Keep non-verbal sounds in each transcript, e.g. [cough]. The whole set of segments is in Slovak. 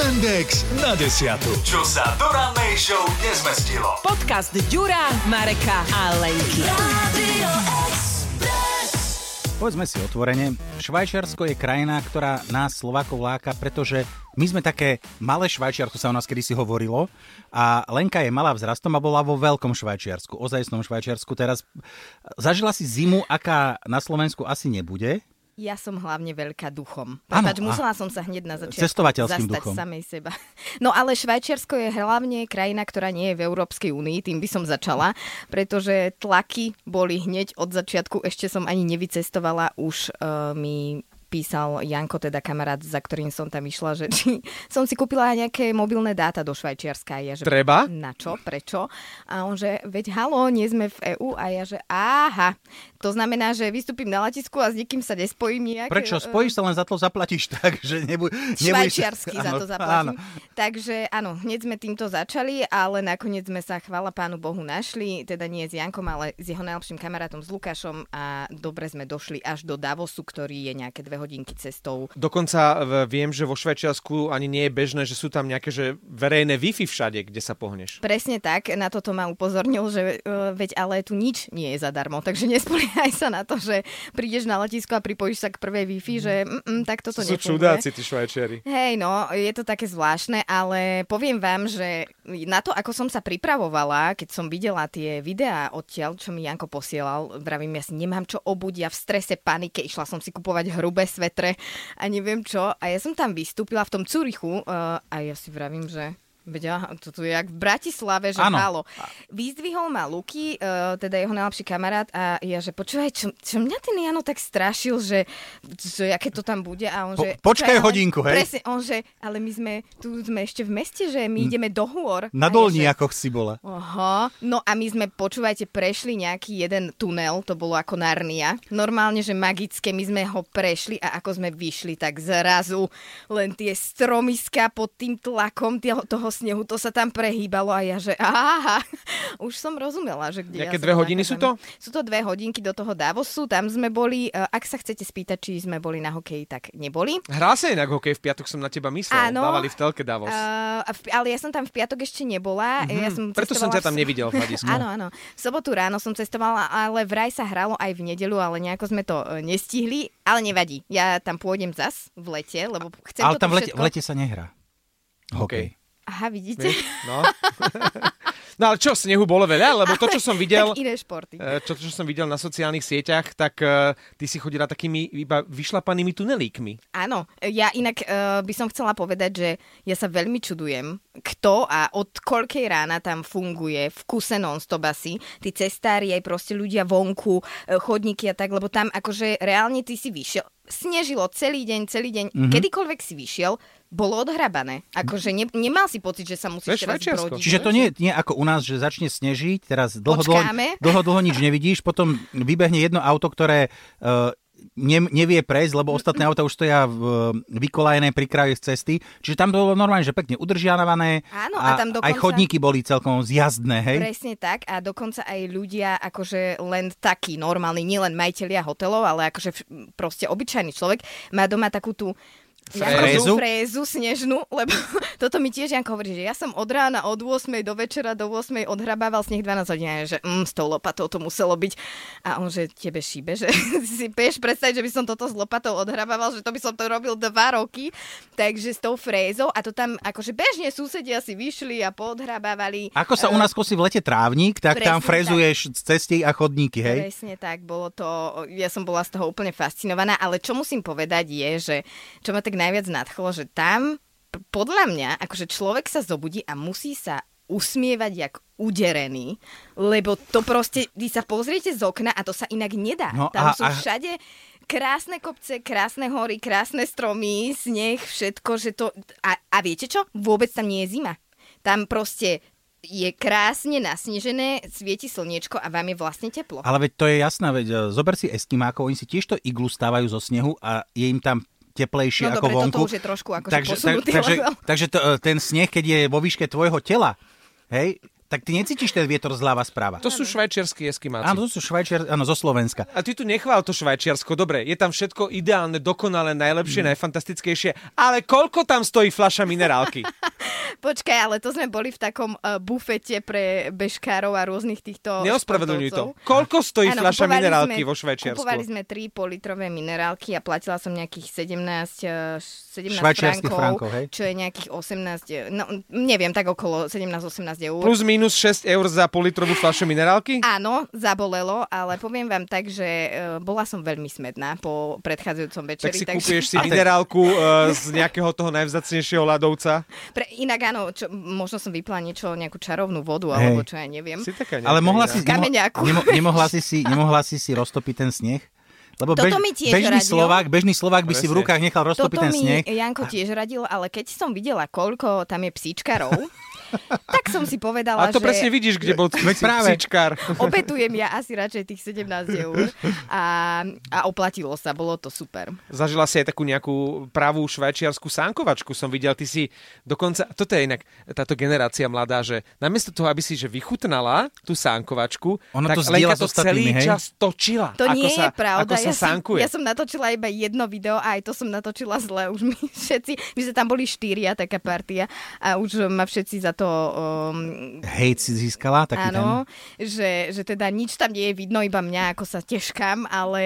M&X na desiatu. Čo sa do rannej show nezmestilo. Podcast Ďura, Mareka a Lenky. Povedzme si otvorene, Švajčiarsko je krajina, ktorá nás Slovákov láka, pretože my sme také malé Švajčiarsko, sa u nás kedysi hovorilo, a Lenka je malá vzrastom a bola vo veľkom Švajčiarsku, ozajstnom Švajčiarsku. Teraz zažila si zimu, aká na Slovensku asi nebude, ja som hlavne veľká duchom. Prepač, musela som sa hneď na začiatku Cestovateľským zastať duchom. samej seba. No ale Švajčiarsko je hlavne krajina, ktorá nie je v Európskej únii, tým by som začala, pretože tlaky boli hneď od začiatku, ešte som ani nevycestovala, už uh, mi písal Janko, teda kamarát, za ktorým som tam išla, že či [laughs] som si kúpila nejaké mobilné dáta do Švajčiarska. A Ja, že Treba? Na čo? Prečo? A on, že veď halo, nie sme v EÚ. A ja, že aha. To znamená, že vystúpim na letisku a s nikým sa nespojím nejak. Prečo? e, Spojíš sa len za to, zaplatíš [laughs] tak, že nebuď... Švajčiarsky za to zaplatím. áno. Takže áno, hneď sme týmto začali, ale nakoniec sme sa, chvála pánu Bohu, našli, teda nie s Jankom, ale s jeho najlepším kamarátom, s Lukášom a dobre sme došli až do Davosu, ktorý je nejaké dve hodinky cestou. Dokonca viem, že vo Švajčiarsku ani nie je bežné, že sú tam nejaké že verejné Wi-Fi všade, kde sa pohneš. Presne tak, na toto ma upozornil, že uh, veď ale tu nič nie je zadarmo, takže nespoliehaj sa na to, že prídeš na letisko a pripojíš sa k prvej Wi-Fi, že mm, mm, tak toto sú nefunguje. čudáci, tí Švajčiari. Hej, no, je to také zvláštne, ale poviem vám, že na to, ako som sa pripravovala, keď som videla tie videá odtiaľ, čo mi Janko posielal, vravím, ja si nemám čo obuť, ja v strese, panike, išla som si kupovať hrubé svetre a neviem čo. A ja som tam vystúpila v tom Curichu uh, a ja si vravím, že Veď ja, to tu je jak v Bratislave, že Áno. halo. Vyzdvihol ma Luky, uh, teda jeho najlepší kamarát a ja, že počúvaj, čo, čo mňa ten Jano tak strašil, že, že aké to tam bude a on, Po- že... počkaj ale- hodinku, hej? Presne, on, že, ale my sme, tu sme ešte v meste, že my ideme do hôr. Na A ja, že- dolniakoch si bola. Aha, no a my sme, počúvajte, prešli nejaký jeden tunel, to bolo ako Narnia. Normálne, že magické, my sme ho prešli a ako sme vyšli, tak zrazu len tie stromiska pod tým tlakom toho snehu, to sa tam prehýbalo a ja, že aha, [laughs] už som rozumela, že kde Nejaké ja som dve hodiny sú to? Sú to dve hodinky do toho Davosu, tam sme boli, e, ak sa chcete spýtať, či sme boli na hokeji, tak neboli. Hral sa inak hokej, v piatok som na teba myslel. Áno. Dávali v telke Davos. Uh, ale ja som tam v piatok ešte nebola. Mm-hmm. Ja som Mhm. Preto som ťa tam nevidel v hľadisku. Áno, áno. V sobotu ráno som cestovala, ale vraj sa hralo aj v nedelu, ale nejako sme to nestihli. Ale nevadí. Ja tam pôjdem zas v lete, lebo chcem Ale tam v lete, všetko... v lete sa nehrá. Hokej. Aha, vidíte? Vieš? No. [laughs] no ale čo, snehu bolo veľa? Lebo to, čo som videl... tak iné športy. eh, Čo, čo som videl na sociálnych sieťach, tak eh, ty si chodila takými iba vyšlapanými tunelíkmi. Áno, ja inak uh, by som chcela povedať, že ja sa veľmi čudujem, kto a od koľkej rána tam funguje v kuse non-stop asi, tí cestári, aj proste ľudia vonku, chodníky a tak, lebo tam akože reálne ty si vyšiel, snežilo celý deň, celý deň, mm-hmm. kedykoľvek si vyšiel, bolo odhrabané. Akože ne, nemal si pocit, že sa musíš je teraz Švajčiarsko. brodiť. Čiže to nie, nie ako u nás, že začne snežiť, teraz dlho, dlho, dlho, dlho nič nevidíš, potom vybehne jedno auto, ktoré uh, ne, nevie prejsť, lebo ostatné auta už stoja v, vykolajené pri kraji z cesty. Čiže tam to bolo normálne, že pekne udržiavané Áno, a tam aj dokonca- chodníky boli celkom zjazdné, hej? Presne tak a dokonca aj ľudia akože len takí normálni, nielen majiteľia hotelov, ale akože proste obyčajný človek má doma takú tú Frézu? frézu snežnú, [laughs] lebo toto mi tiež Janko hovorí, že ja som od rána od 8 do večera do 8 odhrabával sneh 12 hodín, že mm, s tou lopatou to muselo byť. A on, že tebe šíbe, že [laughs] si vieš predstaviť, že by som toto s lopatou odhrabával, že to by som to robil dva roky, takže s tou frézou a to tam akože bežne susedia si vyšli a poodhrabávali. Ako sa u nás kosí v lete trávnik, tak tam Presne frezuješ z cesty a chodníky, hej? Presne tak, bolo to, ja som bola z toho úplne fascinovaná, ale čo musím povedať je, že čo ma tak najviac nadchlo, že tam podľa mňa, akože človek sa zobudí a musí sa usmievať jak uderený, lebo to proste, vy sa pozriete z okna a to sa inak nedá. No Tam a- sú všade krásne kopce, krásne hory, krásne stromy, sneh, všetko, že to... A, a viete čo? Vôbec tam nie je zima. Tam proste je krásne nasnežené, svieti slniečko a vám je vlastne teplo. Ale veď to je jasná, veď e, zober si Eskimákov, oni si tiež to iglu stávajú zo snehu a je im tam teplejšie No ako dobre, vonku. toto už je trošku akože takže, posunutý takže, takže to, ten sneh, keď je vo výške tvojho tela, hej, tak ty necítiš ten vietor zľava správa. To sú švajčiarskí eskimáci. Áno, to sú Švajčiar, áno, zo Slovenska. A ty tu nechvál to Švajčiarsko, dobre, je tam všetko ideálne, dokonalé, najlepšie, mm. najfantastickejšie, ale koľko tam stojí fľaša minerálky? [laughs] Počkaj, ale to sme boli v takom uh, bufete pre bežkárov a rôznych týchto Neospravedlňuj to. Koľko stojí Áno, fľaša minerálky sme- vo Švajčiarsku? Kupovali sme 3 politrové minerálky a platila som nejakých 17, eh, 17 Švajčiarskych frankov, frankov, hej? čo je nejakých 18, eh, no neviem, tak okolo 17-18 eur. Plus minus 6 eur za politrovú fľašu minerálky? Áno, zabolelo, ale poviem vám tak, že uh, bola som veľmi smedná po predchádzajúcom Tak večeri. si takže... kúpieš si minerálku uh, z nejakého toho najvzácnejšieho ľadovca. Pre, inak áno, čo, možno som vypila niečo, nejakú čarovnú vodu, Hej. alebo čo ja neviem. Si taká Ale mohla si, kameňáku. nemo, nemohla, si si, nemohla si si roztopiť ten sneh? Lebo Toto mi tiež bežný, radil. Slovák, bežný Slovák by si v Presne. rukách nechal roztopiť Toto ten mi sneh. Janko tiež radil, ale keď som videla, koľko tam je psíčkarov, [laughs] tak som si povedala, A to že presne vidíš, kde bol Veď práve. psíčkár. obetujem ja asi radšej tých 17 eur a, a oplatilo sa, bolo to super. Zažila si aj takú nejakú pravú švajčiarsku sánkovačku, som videl. Ty si dokonca, toto je inak táto generácia mladá, že namiesto toho, aby si že vychutnala tú sánkovačku, Ona tak to Lenka to celý hej? čas točila. To ako nie sa, je pravda. Ako sa ja, som, sánkuje. ja som natočila iba jedno video a aj to som natočila zle. Už mi [laughs] všetci, my sme tam boli štyria, taká partia a už ma všetci za to um, Hejt si získala, taký Áno, že, že teda nič tam nie je vidno, iba mňa, ako sa teškam, ale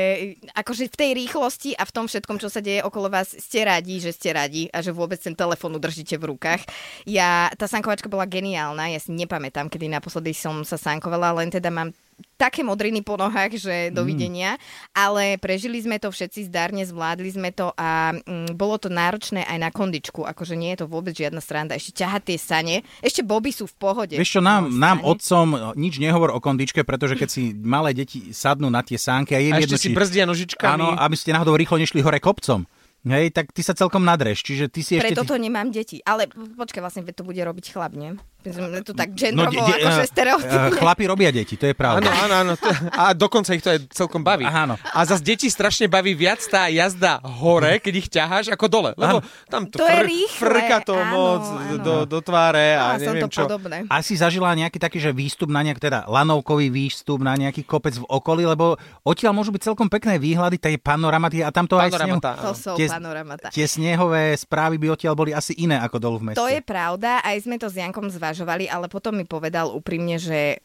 akože v tej rýchlosti a v tom všetkom, čo sa deje okolo vás, ste radi, že ste radi a že vôbec ten telefón udržíte v rukách. Ja, tá sankovačka bola geniálna, ja si nepamätám, kedy naposledy som sa sankovala, len teda mám také modriny po nohách, že dovidenia, ale prežili sme to všetci zdarne, zvládli sme to a mm, bolo to náročné aj na kondičku, akože nie je to vôbec žiadna sranda, ešte ťahať tie sane, ešte boby sú v pohode. Vieš čo, nám, nám otcom nič nehovor o kondičke, pretože keď si malé deti sadnú na tie sánky a je A jedno, ešte si či- brzdia nožičkami. Áno, aby ste náhodou rýchlo nešli hore kopcom. Hej, tak ty sa celkom nadreš, čiže ty si ešte... Preto to nemám deti. Ale počkaj, vlastne to bude robiť chlap, nie? To tak No, gendrovo, de- de- akože stereotypne. Chlapi robia deti, to je pravda. Áno, áno, áno. To- A dokonca ich to aj celkom baví. Áno. A zase deti strašne baví viac tá jazda hore, keď ich ťaháš, ako dole. Lebo tam to, To je rýchle, frka to áno, moc áno. Do, do tváre a som neviem to čo. podobné. Asi zažila nejaký taký, že výstup na nejak, teda lanovkový výstup na nejaký kopec v okolí, lebo odtiaľ môžu byť celkom pekné výhľady, tie panoramady a tam to aj snehu, To áno. sú Tie- panoramata. tie snehové správy by odtiaľ boli asi iné ako dolu v meste. To je pravda, aj sme to s Jankom zvažovali, ale potom mi povedal úprimne, že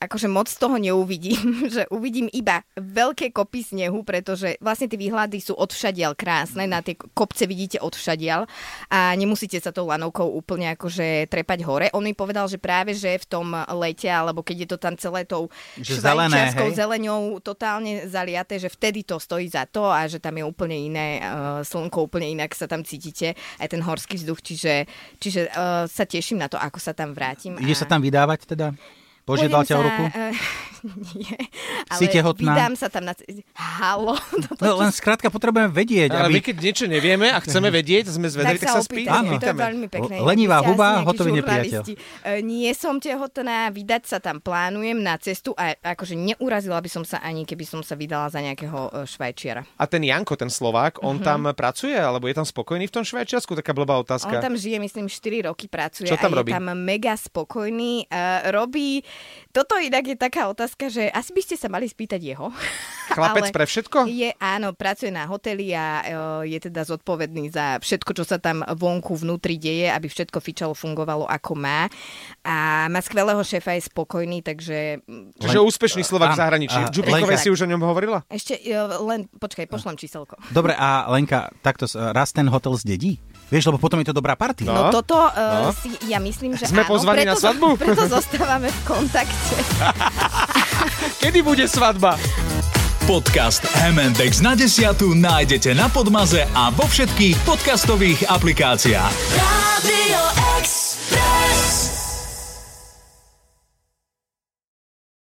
akože moc toho neuvidím, [laughs] že uvidím iba veľké kopy snehu, pretože vlastne tie výhľady sú odvšadiaľ krásne, na tie kopce vidíte odvšadiaľ a nemusíte sa tou lanovkou úplne akože trepať hore. On mi povedal, že práve, že v tom lete, alebo keď je to tam celé tou Že zelené, švajčiarskou hej? zeleňou totálne zaliaté, že vtedy to stojí za to a že tam je úplne iné uh, slnko, úplne inak sa tam cítite, aj ten horský vzduch, čiže, čiže uh, sa teším na to, ako sa tam vrátim. Ide sa tam vydávať teda? Požiadal ťa o sa, ruku? eh, [laughs] nie, ale Si tehotná? vydám sa tam na... Halo? [laughs] Toto, No, len skrátka potrebujeme vedieť, Ale my aby... keď niečo nevieme a chceme [laughs] vedieť, sme zvedaví, tak, sa sa spý, opýtajte, to je spýtame. veľmi pekné. Lenivá huba, hotový nepriateľ. žurnalisti. E, Nie som tehotná, vydať sa tam plánujem na cestu a akože neurazila by som sa ani, keby som sa vydala za nejakého e, Švajčiara. A ten Janko, ten Slovák, on Mhm. tam pracuje, alebo je tam spokojný v tom Švajčiarsku? Taká blbá On otázka. tam žije, myslím, 4 roky pracuje Čo tam a je robí? tam mega spokojný. Uh, robí... Toto inak je taká otázka, že asi by ste sa mali spýtať jeho. Chlapec [laughs] pre všetko? Je, áno, pracuje na hoteli a uh, je teda zodpovedný za všetko, čo sa tam vonku, vnútri deje, aby všetko fičalo, fungovalo ako má. A má skvelého šéfa, je spokojný, takže Čiže úspešný Slovák v zahraničí. Lenka- si už o ňom hovorila? ešte uh, len, počkaj, pošlem číselko. Dobre, a Lenka, takto raz ten hotel zdedí? Vieš, lebo potom je to dobrá party. No. No toto uh, No. si, ja myslím, že Sme áno, pozvaní na preto, svadbu? Preto zostávame v kontakte. [laughs] Kedy bude svadba? Podcast M&X na desiatu nájdete na Podmaze a vo všetkých podcastových aplikáciách. Radio